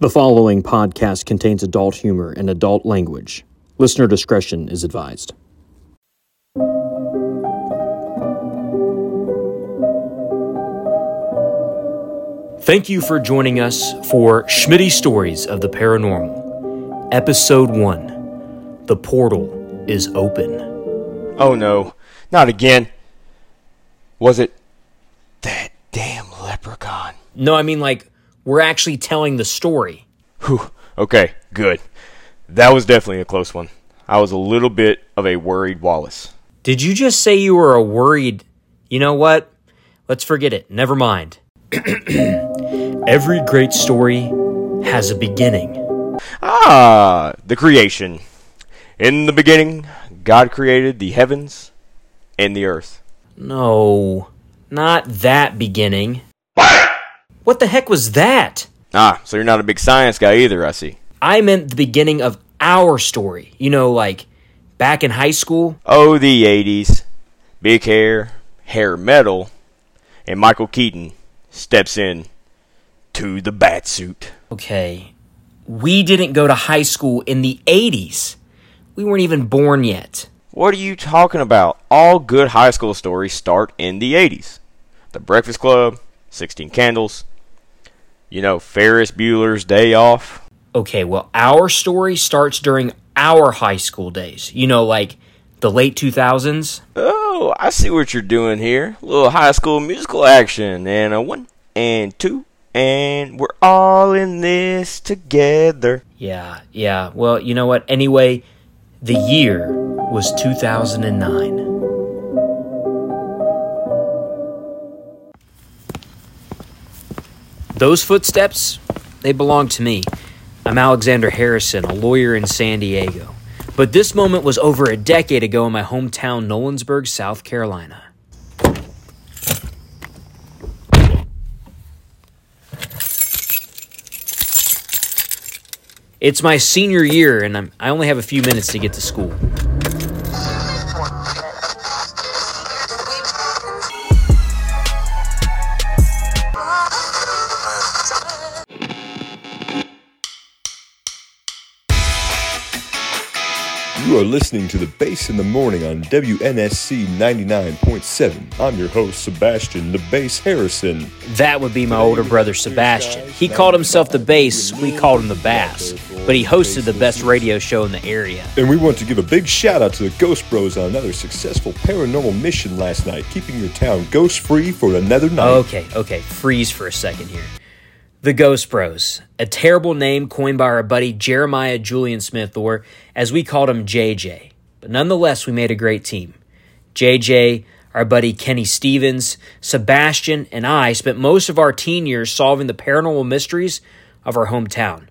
The following podcast contains adult humor and adult language. Listener discretion is advised. Thank you for joining us for Schmidty Stories of the Paranormal, Episode 1 The Portal is Open. Oh no, not again. Was it that damn leprechaun? No, I mean, like, we're actually telling the story. Whew. Okay, good. That was definitely a close one. I was a little bit of a worried Wallace. Did you just say you were a worried? You know what? Let's forget it. Never mind. Every great story has a beginning. Ah, the creation. In the beginning, God created the heavens and the earth. No, not that beginning. What the heck was that? Ah, so you're not a big science guy either, I see. I meant the beginning of our story. You know, like back in high school. Oh, the 80s. Big hair, hair metal, and Michael Keaton steps in to the bat suit. Okay, we didn't go to high school in the 80s. We weren't even born yet. What are you talking about? All good high school stories start in the 80s. The Breakfast Club, 16 Candles, you know, Ferris Bueller's Day Off. Okay, well, our story starts during our high school days. You know, like the late 2000s. Oh, I see what you're doing here. A little high school musical action. And a one, and two, and we're all in this together. Yeah, yeah. Well, you know what? Anyway, the year was 2009. Those footsteps, they belong to me. I'm Alexander Harrison, a lawyer in San Diego. But this moment was over a decade ago in my hometown, Nolensburg, South Carolina. It's my senior year, and I'm, I only have a few minutes to get to school. Listening to the Bass in the Morning on WNSC 99.7. I'm your host, Sebastian the Bass Harrison. That would be my older brother Sebastian. He called himself the bass, we called him the bass. But he hosted the best radio show in the area. And we want to give a big shout out to the Ghost Bros on another successful paranormal mission last night, keeping your town ghost free for another night. Okay, okay, freeze for a second here. The Ghost Bros, a terrible name coined by our buddy Jeremiah Julian Smith, or as we called him, JJ. But nonetheless, we made a great team. JJ, our buddy Kenny Stevens, Sebastian, and I spent most of our teen years solving the paranormal mysteries of our hometown.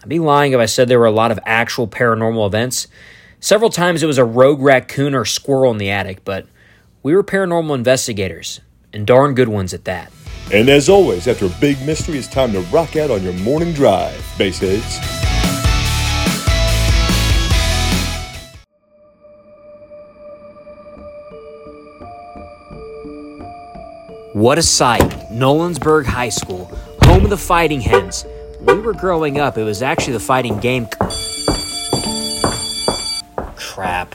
I'd be lying if I said there were a lot of actual paranormal events. Several times it was a rogue raccoon or squirrel in the attic, but we were paranormal investigators, and darn good ones at that. And as always, after a big mystery, it's time to rock out on your morning drive, Bassheads. What a sight! Nolensburg High School, home of the Fighting Hens. When we were growing up, it was actually the Fighting Game. Crap.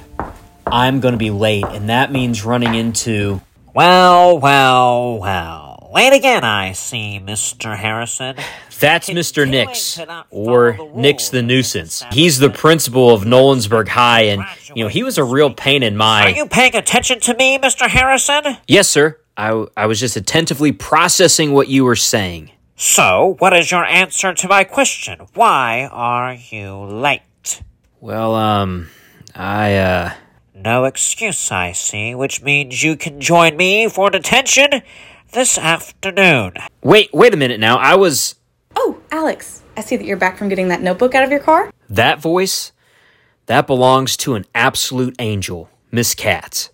I'm gonna be late, and that means running into. Well, well, well. Late again, I see, Mr. Harrison. That's Mr. Nix, or Nix the Nuisance. He's the principal of Nolensburg High, and, you know, he was a real pain in my. Are you paying attention to me, Mr. Harrison? Yes, sir. I, I was just attentively processing what you were saying. So, what is your answer to my question? Why are you late? Well, um, I, uh. No excuse, I see, which means you can join me for detention this afternoon. Wait, wait a minute now. I was. Oh, Alex, I see that you're back from getting that notebook out of your car. That voice? That belongs to an absolute angel, Miss Katz.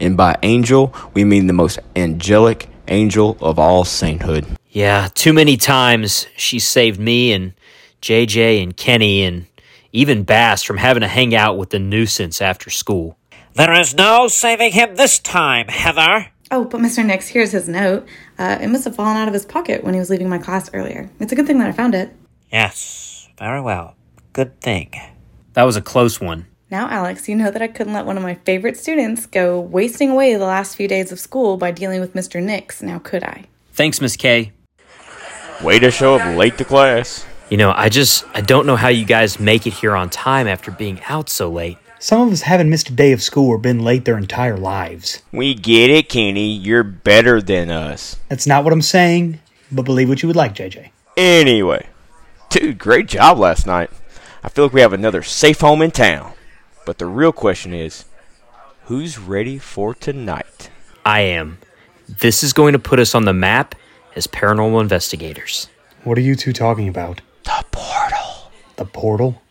And by angel, we mean the most angelic angel of all sainthood. Yeah, too many times she saved me and JJ and Kenny and even Bass from having to hang out with the nuisance after school. There is no saving him this time, Heather. Oh, but Mr. Nix, here's his note. Uh, it must have fallen out of his pocket when he was leaving my class earlier. It's a good thing that I found it. Yes, very well. Good thing. That was a close one. Now, Alex, you know that I couldn't let one of my favorite students go wasting away the last few days of school by dealing with Mr. Nix, now could I? Thanks, Miss K. Way to show up late to class. You know, I just I don't know how you guys make it here on time after being out so late. Some of us haven't missed a day of school or been late their entire lives. We get it, Kenny. You're better than us. That's not what I'm saying, but believe what you would like, JJ. Anyway, dude, great job last night. I feel like we have another safe home in town. But the real question is, who's ready for tonight? I am. This is going to put us on the map as paranormal investigators. What are you two talking about? The portal. The portal?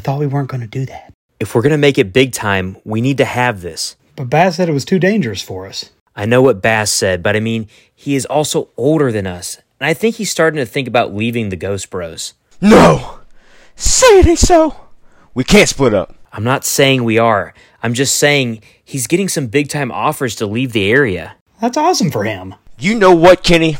Shh. S- sorry. I thought we weren't going to do that. If we're going to make it big time, we need to have this. But Bass said it was too dangerous for us. I know what Bass said, but I mean, he is also older than us. And I think he's starting to think about leaving the Ghost Bros. No. Say it ain't so. We can't split up. I'm not saying we are. I'm just saying he's getting some big time offers to leave the area. That's awesome for him. You know what, Kenny?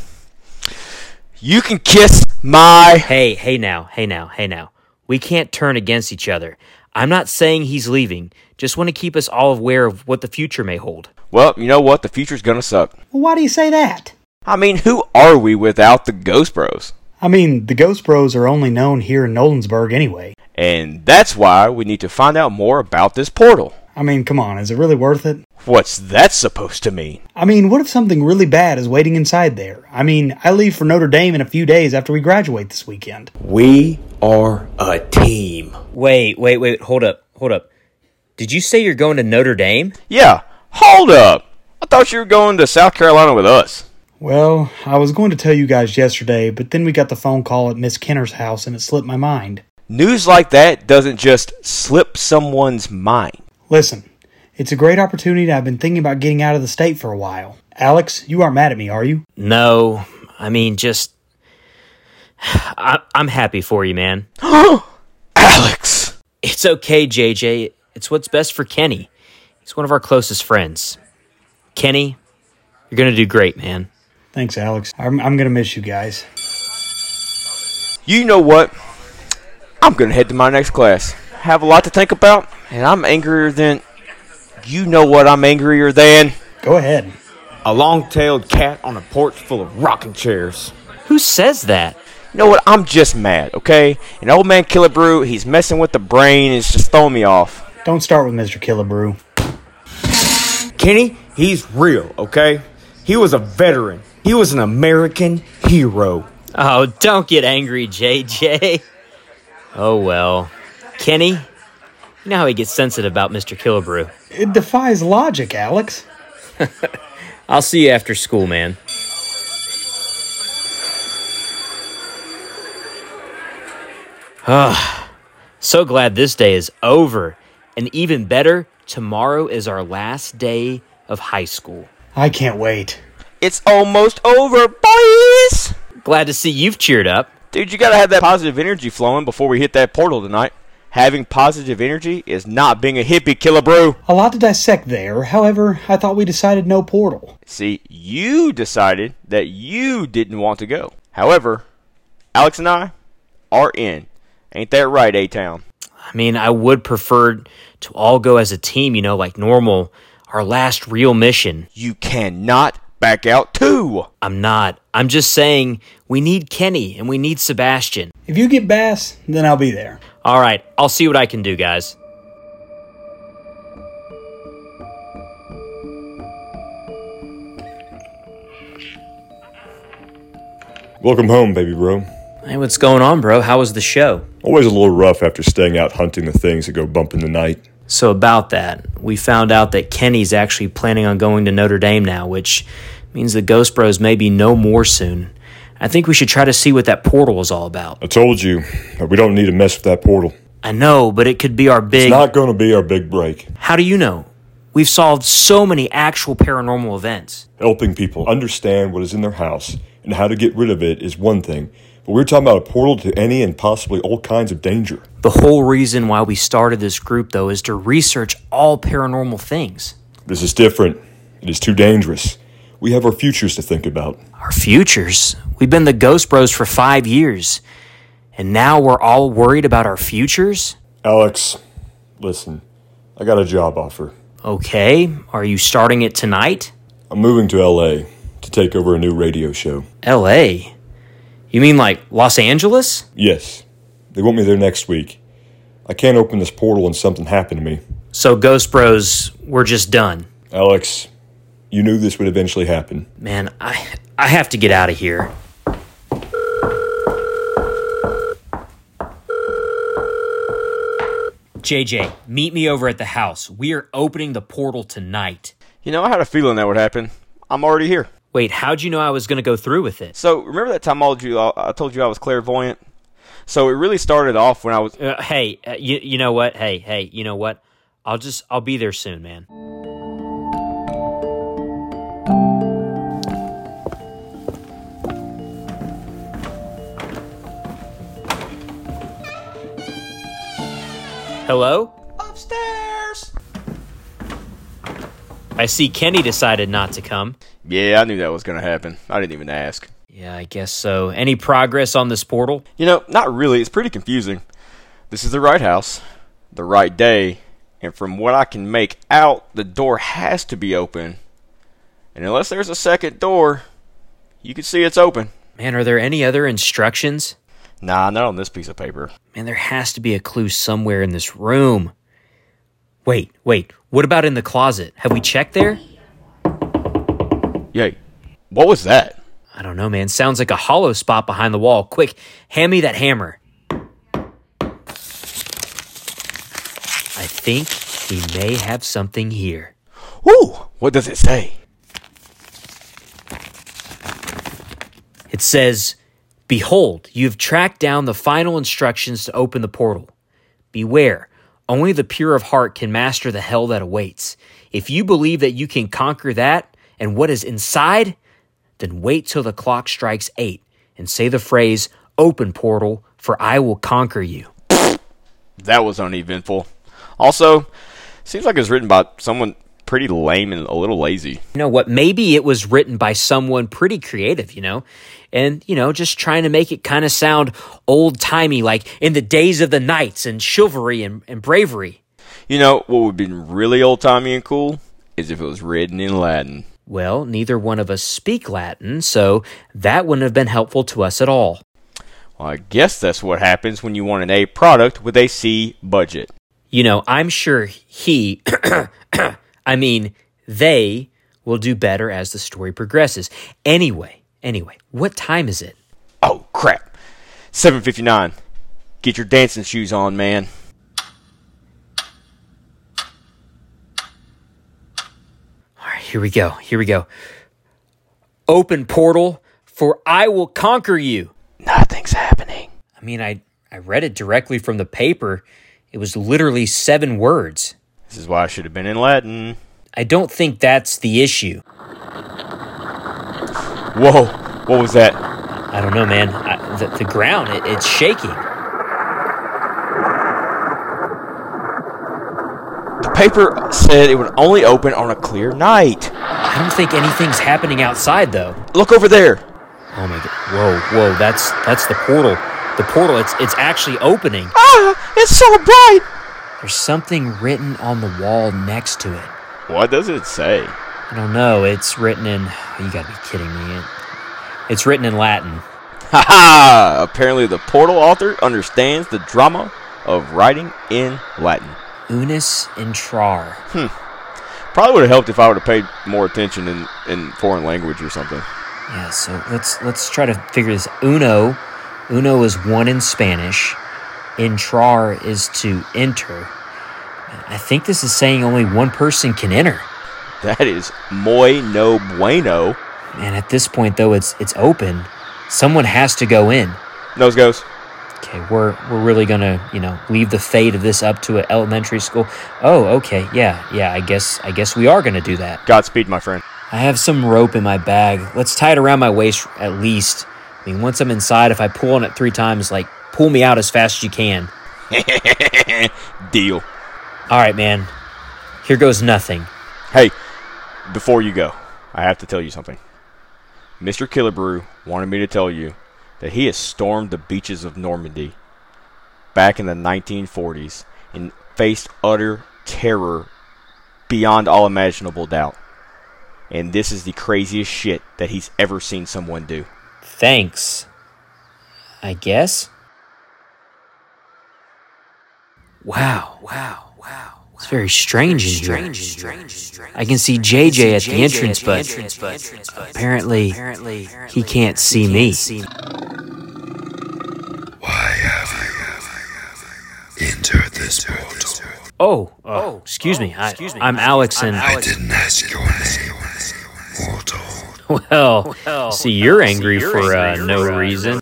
You can kiss my. Hey, hey now, hey now, hey now. We can't turn against each other. I'm not saying he's leaving. Just want to keep us all aware of what the future may hold. Well, you know what? The future's gonna suck. Well, why do you say that? I mean, who are we without the Ghost Bros? I mean, the Ghost Bros are only known here in Nolensburg anyway. And that's why we need to find out more about this portal. I mean, come on, is it really worth it? What's that supposed to mean? I mean, what if something really bad is waiting inside there? I mean, I leave for Notre Dame in a few days after we graduate this weekend. We are a team. Wait, wait, wait, hold up, hold up. Did you say you're going to Notre Dame? Yeah, hold up. I thought you were going to South Carolina with us. Well, I was going to tell you guys yesterday, but then we got the phone call at Miss Kenner's house and it slipped my mind. News like that doesn't just slip someone's mind. Listen, it's a great opportunity. I've been thinking about getting out of the state for a while. Alex, you aren't mad at me, are you? No, I mean, just. I, I'm happy for you, man. Alex! It's okay, JJ. It's what's best for Kenny. He's one of our closest friends. Kenny, you're going to do great, man. Thanks, Alex. I'm, I'm going to miss you guys. You know what? I'm gonna head to my next class. Have a lot to think about, and I'm angrier than. You know what I'm angrier than? Go ahead. A long tailed cat on a porch full of rocking chairs. Who says that? You know what? I'm just mad, okay? And old man Killebrew, he's messing with the brain, it's just throwing me off. Don't start with Mr. Killebrew. Kenny, he's real, okay? He was a veteran. He was an American hero. Oh, don't get angry, JJ. Oh, well. Kenny, you know how he gets sensitive about Mr. Killebrew. It defies logic, Alex. I'll see you after school, man. Ah, so glad this day is over. And even better, tomorrow is our last day of high school. I can't wait. It's almost over, boys! Glad to see you've cheered up. Dude, you gotta have that positive energy flowing before we hit that portal tonight. Having positive energy is not being a hippie, Killebrew. A lot to dissect there. However, I thought we decided no portal. See, you decided that you didn't want to go. However, Alex and I are in. Ain't that right, A Town? I mean, I would prefer to all go as a team, you know, like normal. Our last real mission. You cannot back out too. I'm not. I'm just saying we need Kenny and we need Sebastian. If you get Bass, then I'll be there. All right, I'll see what I can do, guys. Welcome home, baby bro. Hey, what's going on, bro? How was the show? Always a little rough after staying out hunting the things that go bump in the night. So, about that, we found out that Kenny's actually planning on going to Notre Dame now, which means the Ghost Bros may be no more soon. I think we should try to see what that portal is all about. I told you that we don't need to mess with that portal. I know, but it could be our big. It's not going to be our big break. How do you know? We've solved so many actual paranormal events. Helping people understand what is in their house and how to get rid of it is one thing, but we're talking about a portal to any and possibly all kinds of danger. The whole reason why we started this group, though, is to research all paranormal things. This is different. It is too dangerous. We have our futures to think about. Our futures? We've been the Ghost Bros for five years. And now we're all worried about our futures? Alex, listen, I got a job offer. Okay, are you starting it tonight? I'm moving to LA to take over a new radio show. LA? You mean like Los Angeles? Yes, they want me there next week. I can't open this portal and something happen to me. So, Ghost Bros, we're just done. Alex, you knew this would eventually happen. Man, I I have to get out of here. JJ, meet me over at the house. We are opening the portal tonight. You know, I had a feeling that would happen. I'm already here. Wait, how'd you know I was going to go through with it? So remember that time I told you I told you I was clairvoyant. So it really started off when I was. Uh, hey, uh, you you know what? Hey, hey, you know what? I'll just I'll be there soon, man. Hello? Upstairs. I see Kenny decided not to come. Yeah, I knew that was going to happen. I didn't even ask. Yeah, I guess so. Any progress on this portal? You know, not really. It's pretty confusing. This is the right house, the right day, and from what I can make out, the door has to be open. And unless there's a second door, you can see it's open. Man, are there any other instructions? Nah, not on this piece of paper. Man, there has to be a clue somewhere in this room. Wait, wait. What about in the closet? Have we checked there? Yay. What was that? I don't know, man. Sounds like a hollow spot behind the wall. Quick, hand me that hammer. I think we may have something here. Ooh, what does it say? It says, Behold, you have tracked down the final instructions to open the portal. Beware, only the pure of heart can master the hell that awaits. If you believe that you can conquer that and what is inside, then wait till the clock strikes eight and say the phrase, Open portal, for I will conquer you. That was uneventful. Also, seems like it was written by someone pretty lame and a little lazy. You know what? Maybe it was written by someone pretty creative, you know, and, you know, just trying to make it kind of sound old timey, like in the days of the knights and chivalry and, and bravery. You know, what would have been really old timey and cool is if it was written in Latin. Well, neither one of us speak Latin, so that wouldn't have been helpful to us at all. Well, I guess that's what happens when you want an A product with a C budget. You know, I'm sure he, I mean, they will do better as the story progresses. Anyway, anyway, what time is it? Oh, crap. 7.59. Get your dancing shoes on, man. All right, here we go. Here we go. Open portal, for I will conquer you. Nothing's happening. I mean, I, I read it directly from the paper. It was literally seven words. This is why I should have been in Latin. I don't think that's the issue. Whoa, what was that? I don't know, man. I, the, the ground, it, it's shaking. The paper said it would only open on a clear night. I don't think anything's happening outside, though. Look over there. Oh my god! Whoa, whoa! That's that's the portal. The portal. It's it's actually opening. Ah, it's so bright. There's something written on the wall next to it. What does it say? I don't know. It's written in. You gotta be kidding me. It, it's written in Latin. Ha ha! Apparently, the portal author understands the drama of writing in Latin. Unis intrar. Hmm. Probably would have helped if I would have paid more attention in, in foreign language or something. Yeah. So let's let's try to figure this. Uno. Uno is one in Spanish. Intrar is to enter. I think this is saying only one person can enter. That is muy no bueno. Man, at this point though, it's it's open. Someone has to go in. Nose goes. Okay, we're we're really gonna you know leave the fate of this up to an elementary school. Oh, okay, yeah, yeah. I guess I guess we are gonna do that. Godspeed, my friend. I have some rope in my bag. Let's tie it around my waist at least. I mean, once I'm inside, if I pull on it three times, like pull me out as fast as you can. Deal. All right, man. Here goes nothing. Hey, before you go, I have to tell you something. Mr. Killebrew wanted me to tell you that he has stormed the beaches of Normandy back in the 1940s and faced utter terror beyond all imaginable doubt. And this is the craziest shit that he's ever seen someone do. Thanks. I guess. Wow. Wow. Wow. It's very strange in here. I can see JJ at the entrance, but apparently he can't see me. Why have you entered this portal? Oh, uh, excuse me. I, I'm Alex, and I didn't ask your name, mortal. well, see, you're angry for uh, no reason.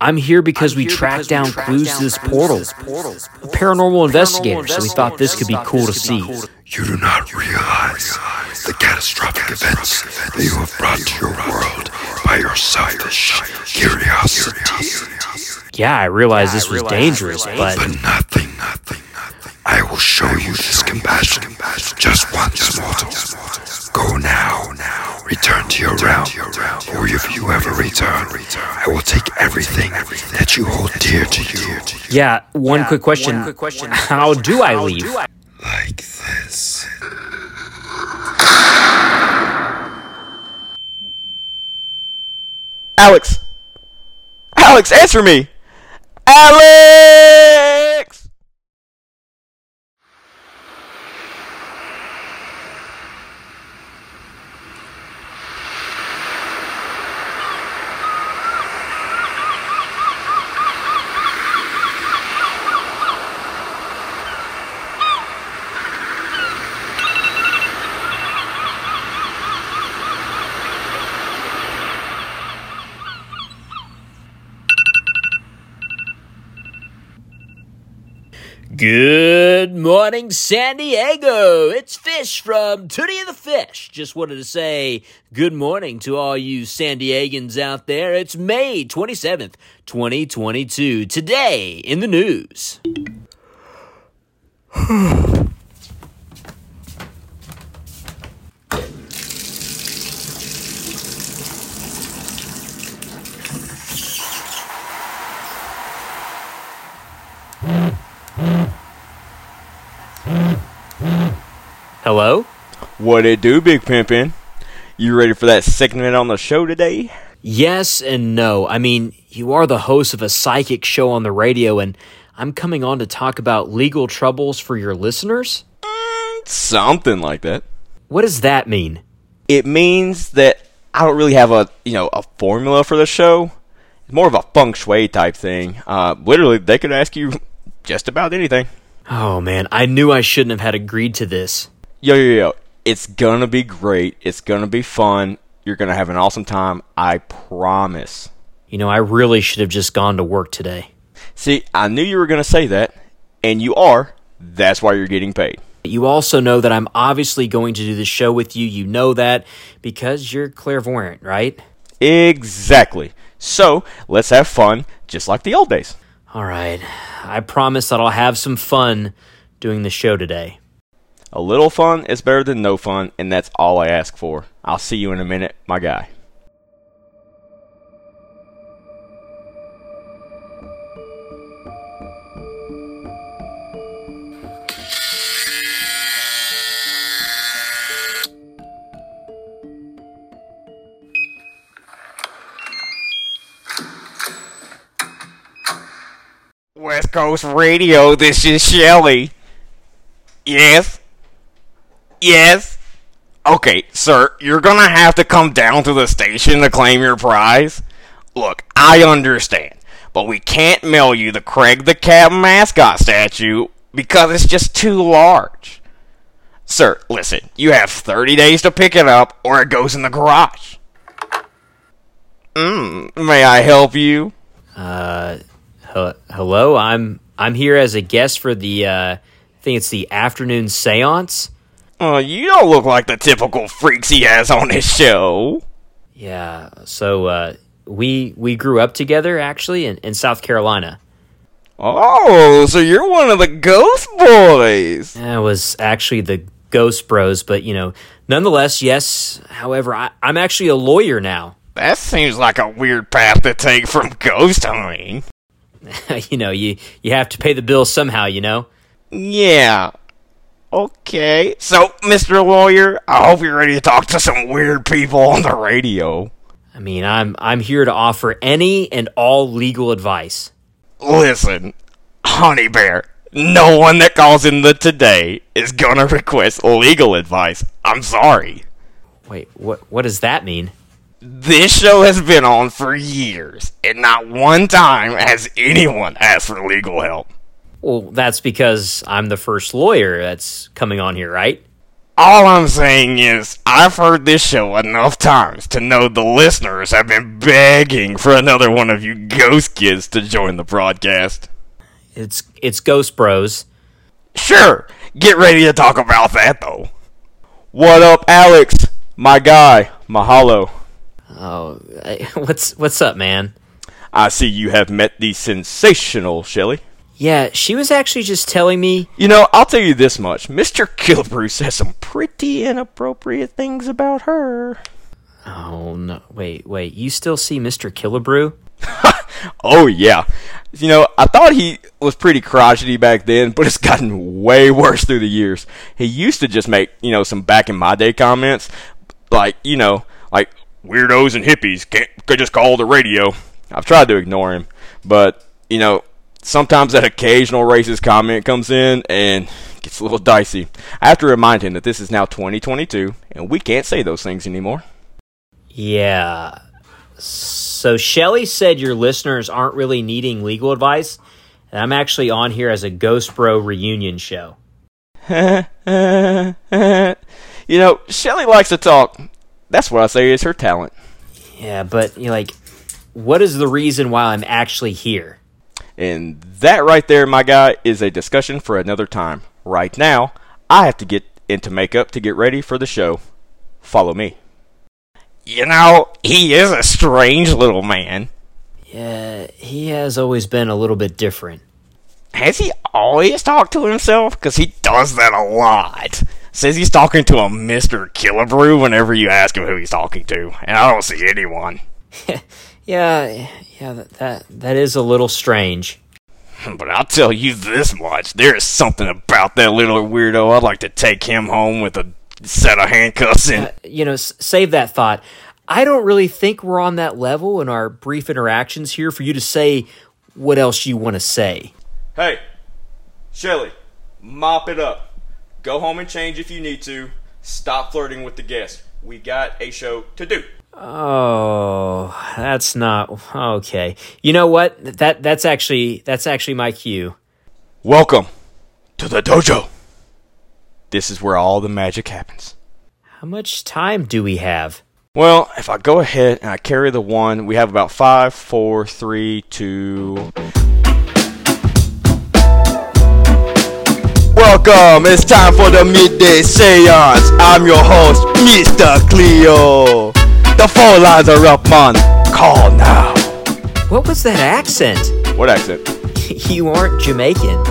I'm here because we tracked down clues to this portal. A paranormal investigator, so we thought this could be cool to see. You do not realize the catastrophic events that you have brought to your world by your selfish curiosity. Yeah, I realized this was dangerous, but But nothing, nothing, nothing. I will show you this compassion just once, mortal. Go now, now. Return to your realm, or if you ever return, I will take everything that you hold dear to you. yeah. One quick question: How do I leave? Like this. Alex! Alex, answer me! Alex! Good morning, San Diego. It's Fish from Tootie and the Fish. Just wanted to say good morning to all you San Diegans out there. It's May 27th, 2022. Today in the news. Hello? What it do, Big Pimpin'? You ready for that segment on the show today? Yes and no. I mean, you are the host of a psychic show on the radio, and I'm coming on to talk about legal troubles for your listeners? Something like that. What does that mean? It means that I don't really have a you know a formula for the show. It's more of a feng shui type thing. Uh, literally, they could ask you just about anything. Oh man, I knew I shouldn't have had agreed to this. Yo, yo, yo. It's gonna be great. It's gonna be fun. You're gonna have an awesome time. I promise. You know, I really should have just gone to work today. See, I knew you were gonna say that, and you are. That's why you're getting paid. You also know that I'm obviously going to do the show with you. You know that because you're clairvoyant, right? Exactly. So, let's have fun, just like the old days. All right. I promise that I'll have some fun doing the show today. A little fun is better than no fun, and that's all I ask for. I'll see you in a minute, my guy. West Coast Radio, this is Shelly. Yes? Yes? Okay, sir, you're gonna have to come down to the station to claim your prize. Look, I understand, but we can't mail you the Craig the Cat mascot statue because it's just too large. Sir, listen, you have 30 days to pick it up or it goes in the garage. Mm, may I help you? Uh, he- hello. I'm I'm here as a guest for the uh, I think it's the afternoon séance. Uh, you don't look like the typical freaks he has on his show. Yeah. So uh, we we grew up together actually in, in South Carolina. Oh, so you're one of the ghost boys. I was actually the Ghost Bros, but you know, nonetheless, yes. However, I, I'm actually a lawyer now. That seems like a weird path to take from ghost hunting. you know, you you have to pay the bills somehow. You know. Yeah. Okay. So, Mr. Lawyer, I hope you're ready to talk to some weird people on the radio. I mean, I'm I'm here to offer any and all legal advice. Listen, Honey Bear, no one that calls in the today is gonna request legal advice. I'm sorry. Wait, what what does that mean? This show has been on for years, and not one time has anyone asked for legal help. Well, that's because I'm the first lawyer that's coming on here, right? All I'm saying is, I've heard this show enough times to know the listeners have been begging for another one of you ghost kids to join the broadcast. It's it's Ghost Bros. Sure, get ready to talk about that though. What up, Alex? My guy, Mahalo. Oh, what's what's up, man? I see you have met the sensational Shelley. Yeah, she was actually just telling me. You know, I'll tell you this much. Mr. Killebrew says some pretty inappropriate things about her. Oh no! Wait, wait. You still see Mister Killebrew? Oh, yeah. You know, I thought he was pretty crotchety back then, but it's gotten way worse through the years. He used to just make, you know, some back in my day comments, like, you know, like, weirdos and hippies can't could just call the radio. I've tried to ignore him, but, you know, sometimes that occasional racist comment comes in and gets a little dicey. I have to remind him that this is now 2022, and we can't say those things anymore. Yeah. So Shelly said your listeners aren't really needing legal advice, and I'm actually on here as a Ghost Bro reunion show. you know, Shelly likes to talk. That's what I say is her talent. Yeah, but you know, like, what is the reason why I'm actually here? And that right there, my guy, is a discussion for another time. Right now, I have to get into makeup to get ready for the show. Follow me. You know, he is a strange little man. Yeah, he has always been a little bit different. Has he always talked to himself? Because he does that a lot. Says he's talking to a Mr. Killebrew whenever you ask him who he's talking to. And I don't see anyone. Yeah, yeah, that that, that is a little strange. But I'll tell you this much: there is something about that little weirdo. I'd like to take him home with a set of handcuffs and. Uh, you know, s- save that thought. I don't really think we're on that level in our brief interactions here for you to say what else you want to say. Hey, Shelly, mop it up. Go home and change if you need to. Stop flirting with the guests. We got a show to do. Oh, that's not okay. You know what? That that's actually that's actually my cue. Welcome to the dojo. This is where all the magic happens. How much time do we have? Well, if I go ahead and I carry the one, we have about five, four, three, two. Welcome, it's time for the midday seance. I'm your host, Mr. Cleo. The phone lines are up, man. Call now. What was that accent? What accent? you aren't Jamaican.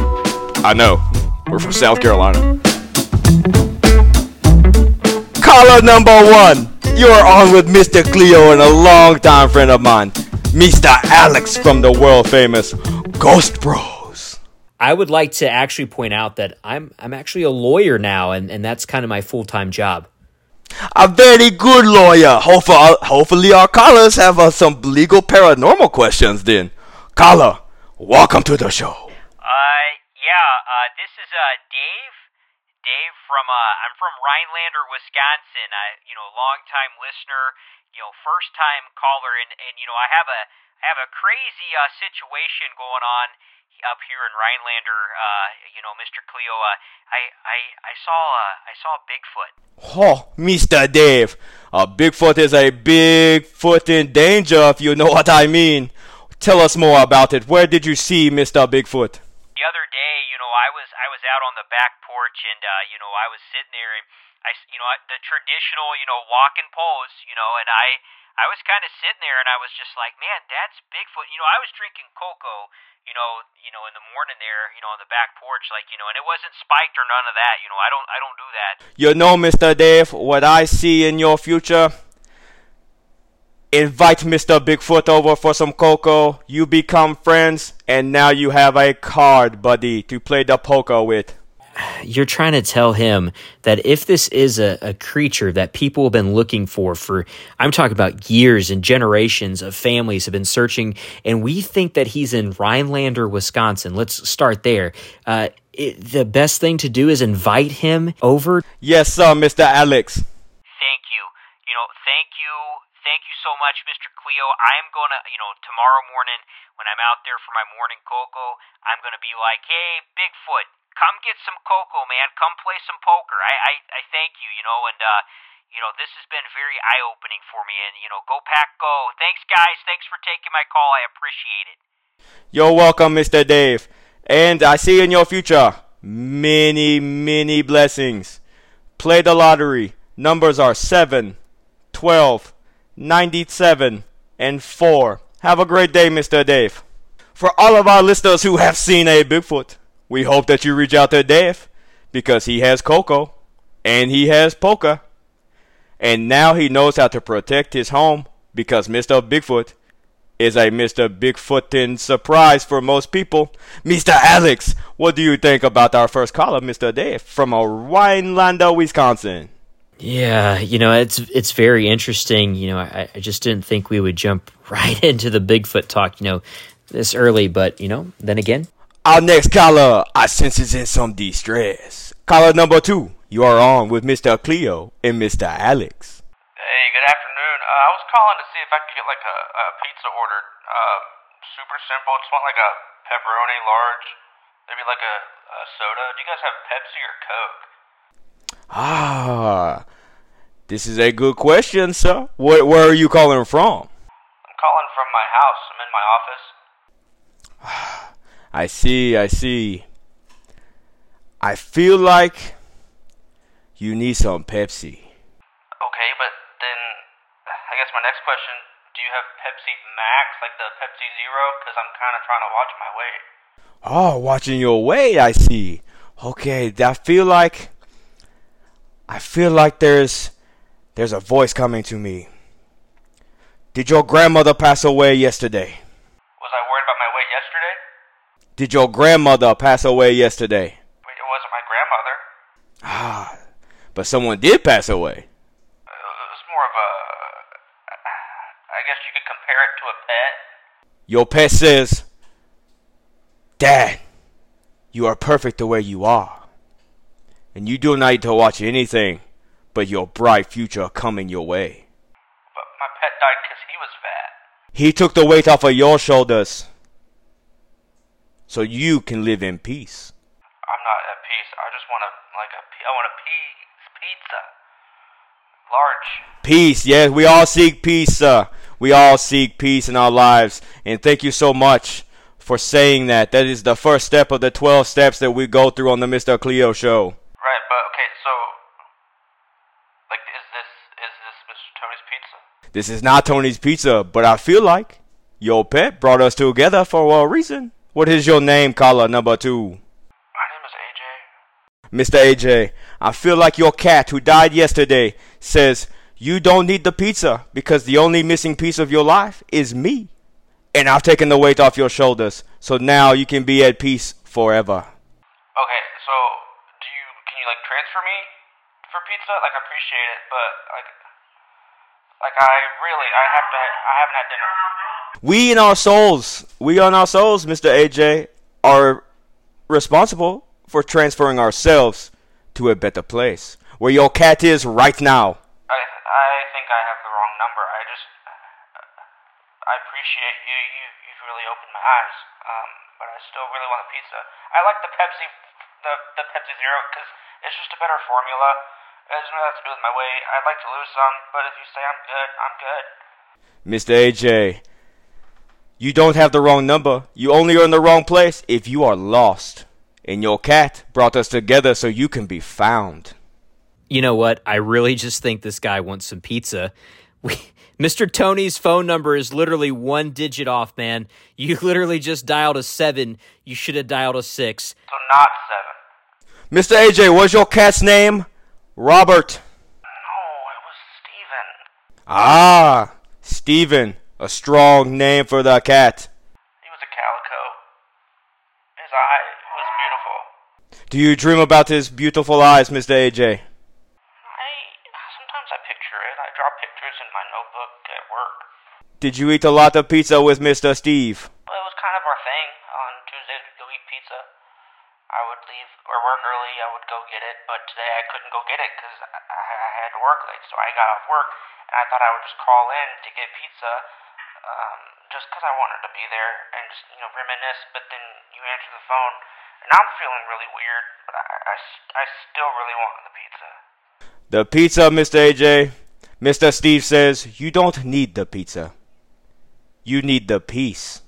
I know. We're from South Carolina. Caller number one. You're on with Mr. Cleo and a longtime friend of mine, Mr. Alex from the world famous Ghost Bros. I would like to actually point out that I'm I'm actually a lawyer now, and, and that's kind of my full time job. A very good lawyer. Hopefully, hopefully our callers have uh, some legal paranormal questions then. Caller, welcome to the show. Uh, yeah, uh, this is, uh, Dave. Dave from, uh, I'm from Rhinelander, Wisconsin. I, you know, long time listener, you know, first time caller, and, and, you know, I have a, I have a crazy, uh, situation going on up here in Rhinelander, uh, you know, Mr. Cleo, uh, I, I, I saw, uh, I saw Bigfoot. Oh, Mr. Dave. A Bigfoot is a Bigfoot in danger, if you know what I mean. Tell us more about it. Where did you see Mr. Bigfoot? the other day, you know, I was I was out on the back porch and uh, you know, I was sitting there and I s- you know, the traditional, you know, walking pose, you know, and I I was kind of sitting there and I was just like, man, that's Bigfoot. You know, I was drinking cocoa, you know, you know, in the morning there, you know, on the back porch, like, you know, and it wasn't spiked or none of that. You know, I don't, I don't do that. You know, Mr. Dave, what I see in your future. Invite Mr. Bigfoot over for some cocoa. You become friends, and now you have a card buddy to play the poker with. You're trying to tell him that if this is a, a creature that people have been looking for for, I'm talking about years and generations of families have been searching, and we think that he's in Rhinelander, Wisconsin. Let's start there. Uh, it, the best thing to do is invite him over. Yes, sir, Mr. Alex. Thank you. You know, thank you, thank you so much, Mr. Cleo. I am gonna, you know, tomorrow morning when I'm out there for my morning cocoa, I'm gonna be like, hey, Bigfoot, come get some cocoa, man. Come play some poker. I, I, I thank you, you know, and uh, you know, this has been very eye opening for me. And you know, go pack, go. Thanks, guys. Thanks for taking my call. I appreciate it. You're welcome, Mr. Dave. And I see in your future many, many blessings. Play the lottery. Numbers are 7, 12, 97, and 4. Have a great day, Mr. Dave. For all of our listeners who have seen a Bigfoot, we hope that you reach out to Dave because he has Coco and he has Polka. And now he knows how to protect his home because Mr. Bigfoot is a Mr. Bigfootin surprise for most people. Mr. Alex, what do you think about our first caller, Mr. Dave, from Rhinelander, Wisconsin? Yeah, you know, it's it's very interesting. You know, I, I just didn't think we would jump right into the Bigfoot talk, you know, this early, but you know, then again, Our next caller, I sense is in some distress. Caller number two, you are on with Mr. Cleo and Mr. Alex. Hey, good afternoon. Uh, I was calling to see if I could get like a, a pizza ordered. Uh, super simple. Just want like a pepperoni large, maybe like a, a soda. Do you guys have Pepsi or Coke? Ah, this is a good question, sir. Where, where are you calling from? I'm calling from my house. I'm in my office. I see, I see. I feel like you need some Pepsi. Okay, but then I guess my next question: Do you have Pepsi Max, like the Pepsi Zero? Because I'm kind of trying to watch my weight. Oh, watching your weight, I see. Okay, I feel like I feel like there's there's a voice coming to me. Did your grandmother pass away yesterday? Was I worried about my weight yesterday? Did your grandmother pass away yesterday? Wait, it wasn't my grandmother. Ah, but someone did pass away. Uh, It was more of a. I guess you could compare it to a pet. Your pet says, Dad, you are perfect the way you are. And you do not need to watch anything but your bright future coming your way. But my pet died because he was fat. He took the weight off of your shoulders so you can live in peace. I'm not at peace. I just want a like a. I want a piece pizza. Large. Peace, yes, we all seek peace, sir. We all seek peace in our lives. And thank you so much for saying that. That is the first step of the 12 steps that we go through on the Mr. Cleo show. Right, but okay, so like, is this is this Mr. Tony's pizza? This is not Tony's Pizza, but I feel like your pet brought us together for a reason. What is your name, caller number two? My name is AJ. Mr. AJ, I feel like your cat who died yesterday says you don't need the pizza because the only missing piece of your life is me. And I've taken the weight off your shoulders, so now you can be at peace forever. Okay, so do you can you like transfer me for pizza? Like, I appreciate it, but like, like I really I have to I haven't had dinner. We in our souls, we on our souls, Mr. AJ, are responsible for transferring ourselves to a better place where your cat is right now. I I think I have the wrong number. I just I appreciate you. You you've really opened my eyes. Um, but I still really want a pizza. I like the Pepsi, the the Pepsi Zero because it's just a better formula. It doesn't really have to do with my weight. I'd like to lose some, but if you say I'm good, I'm good. Mr. AJ, you don't have the wrong number. You only are in the wrong place if you are lost. And your cat brought us together so you can be found. you know what? I really just think this guy wants some pizza. We Mr. Tony's phone number is literally one digit off, man. You literally just dialed a seven. You should have dialed a six. So not seven. Mr. AJ, what's your cat's name? Robert. No, it was Steven. Ah, Steven. A strong name for the cat. He was a calico. His eye was beautiful. Do you dream about his beautiful eyes, Mr. AJ? I sometimes I picture it. I draw pictures in my notebook at work. Did you eat a lot of pizza with Mr. Steve? Well, it was kind of our thing. On Tuesdays we'd go eat pizza. I would leave or work early. I would go get it, but today I couldn't go get it because I, I, I had to work late. So I got off work and I thought I would just call in to get pizza, um, just because I wanted to be there and just you know reminisce. But then you answer the phone, and I'm feeling really weird. But I I still really want the pizza. The pizza, Mr. AJ. Mr. Steve says you don't need the pizza. You need the peace.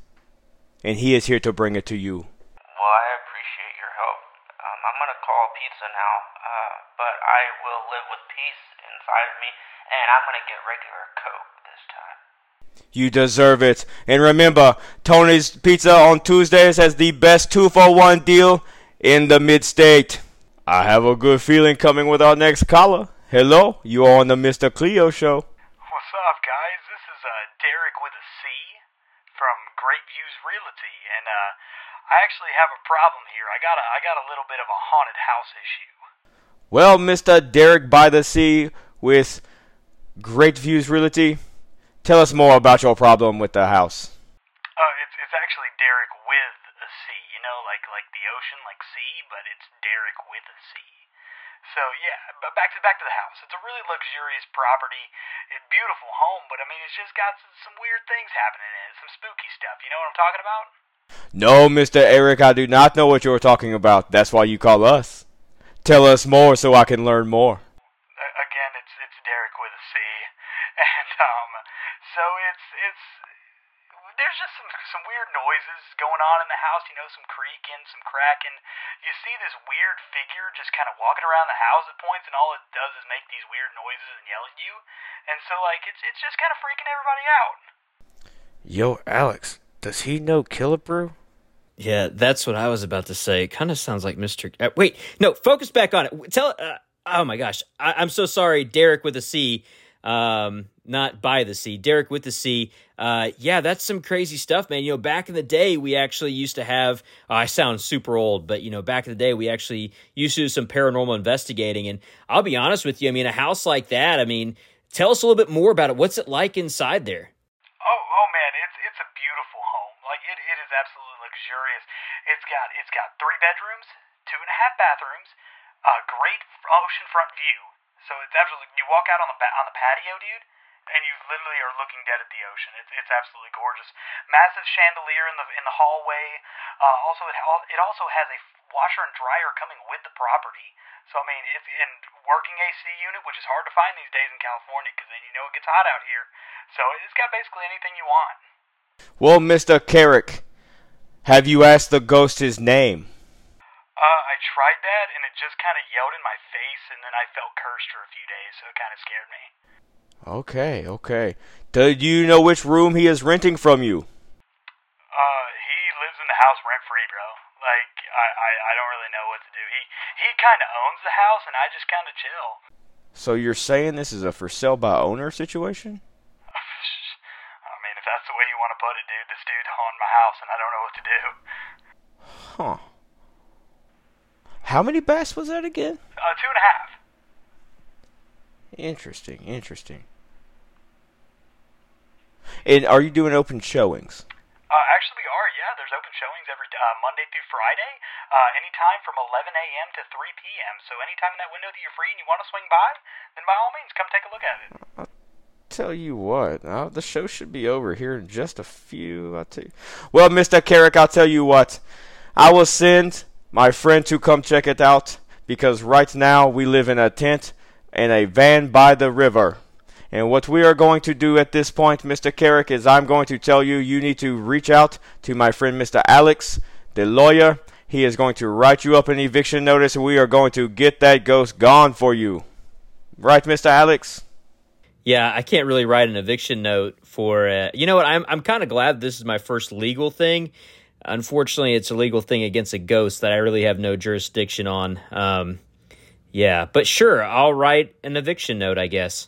And he is here to bring it to you. Well, I appreciate your help. Um, I'm gonna call pizza now, uh, but I will live with peace inside of me, and I'm gonna get regular Coke. You deserve it. And remember, Tony's Pizza on Tuesdays has the best two for one deal in the mid state. I have a good feeling coming with our next caller. Hello, you are on the Mr. Cleo show. What's up, guys? This is uh, Derek with a C from Great Views Realty, and uh, I actually have a problem here. I got a, I got a little bit of a haunted house issue. Well, Mr. Derek by the Sea with Great Views Realty, tell us more about your problem with the house. Uh, it's it's actually Derek with a C. You know, like like the ocean, like sea, but it's Derek with a C. So yeah, but back to back to the house. It's a really luxurious property, a beautiful home, but I mean, it's just got some, some weird things happening in it, some spooky stuff. You know what I'm talking about? No, Mr. Eric, I do not know what you're talking about. That's why you call us. Tell us more so I can learn more. Uh, again, it's it's Derek with a C, and um, so it's it's there's just some some weird noises going on in the house. You know, some creaking, some cracking. You see this weird figure just kind of walking around the house at points, and all it does is make these weird noises and yell at you. And so like it's it's just kind of freaking everybody out. Yo, Alex, does he know Killebrew? Yeah, that's what I was about to say. It kind of sounds like Mr. Uh, wait, no, focus back on it. Tell. Uh, oh my gosh, I, I'm so sorry, Derek with a C, um, not by the C. Derek with the C. Uh, yeah, that's some crazy stuff, man. You know, back in the day, we actually used to have. oh, I sound super old, but you know, back in the day, we actually used to do some paranormal investigating. And I'll be honest with you. I mean, a house like that. I mean, tell us a little bit more about it. What's it like inside there? Oh, oh man, it's it's a beautiful home. Like it, it is absolutely luxurious. It's got it's got three bedrooms, two and a half bathrooms, a great oceanfront view. So it's absolutely. You walk out on the on the patio, dude, and you literally are looking dead at the ocean. It's it's absolutely gorgeous. Massive chandelier in the in the hallway. Uh, also, it it also has a washer and dryer coming with the property. So I mean, it's in working AC unit, which is hard to find these days in California, because then you know it gets hot out here. So it's got basically anything you want. Well, Mr. Carrick, have you asked the ghost his name? Uh, I tried that, and it just kind of yelled in my face, and then I felt cursed for a few days, so it kind of scared me. Okay, okay. Do you know which room he is renting from you? Uh, he lives in the house rent free, bro. Like, I, I, I don't really know what to do. He, he kind of owns the house, and I just kind of chill. So you're saying this is a for sale by owner situation? I mean, if that's the way you want to put it, dude, this dude owned my house, and I don't know what to do. Huh. How many baths was that again? Uh, two and a half. Interesting, interesting. And are you doing open showings? Uh, actually, we are, yeah. There's open showings every uh, Monday through Friday, uh, anytime from 11 a.m. to 3 p.m. So anytime in that window that you're free and you want to swing by, then by all means, come take a look at it. I'll Tell you what, uh, the show should be over here in just a few. I'll tell you. Well, Mr. Carrick, I'll tell you what. I will send my friend to come check it out because right now we live in a tent in a van by the river. And what we are going to do at this point, Mr. Carrick, is I'm going to tell you you need to reach out to my friend Mr. Alex, the lawyer. He is going to write you up an eviction notice and we are going to get that ghost gone for you. Right, Mr. Alex? Yeah, I can't really write an eviction note for. Uh, you know what? I'm I'm kind of glad this is my first legal thing. Unfortunately, it's a legal thing against a ghost that I really have no jurisdiction on. Um, yeah, but sure, I'll write an eviction note, I guess.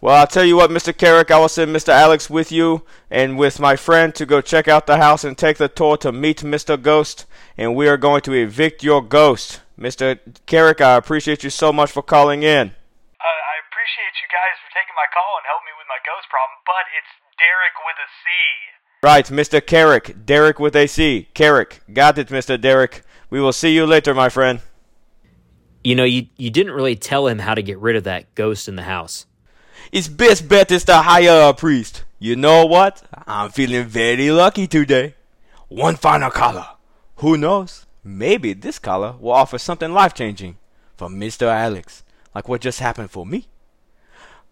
Well, I'll tell you what, Mr. Carrick, I will send Mr. Alex with you and with my friend to go check out the house and take the tour to meet Mr. Ghost, and we are going to evict your ghost. Mr. Carrick, I appreciate you so much for calling in. Uh, I appreciate you guys for taking my call and helping me with my ghost problem, but it's Derek with a C. Right, Mr. Carrick. Derek with a C. Carrick. Got it, Mr. Derek. We will see you later, my friend. You know, you you didn't really tell him how to get rid of that ghost in the house. It's best bet is to hire a priest. You know what? I'm feeling very lucky today. One final caller. Who knows? Maybe this caller will offer something life changing for Mr. Alex, like what just happened for me.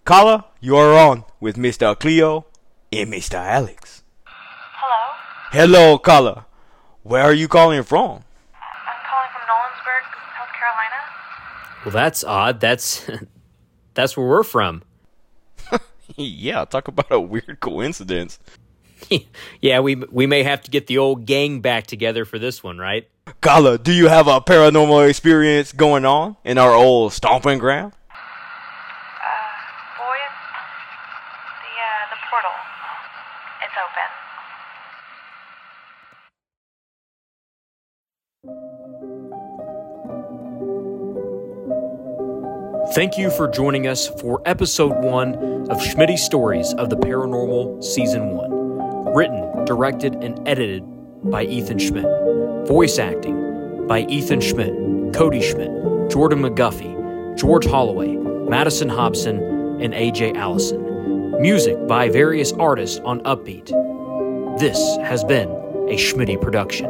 Caller, you're on with Mr. Cleo and Mr. Alex. Hello? Hello, caller. Where are you calling from? I'm calling from Nolensburg, South Carolina. Well, that's odd. That's that's where we're from. yeah, talk about a weird coincidence. yeah, we we may have to get the old gang back together for this one, right? Caller, do you have a paranormal experience going on in our old stomping ground? Thank you for joining us for episode one of Schmidty Stories of the Paranormal Season 1. Written, directed, and edited by Ethan Schmidt. Voice acting by Ethan Schmidt, Cody Schmidt, Jordan McGuffey, George Holloway, Madison Hobson, and AJ Allison. Music by various artists on Uppbeat. This has been a Schmidty production.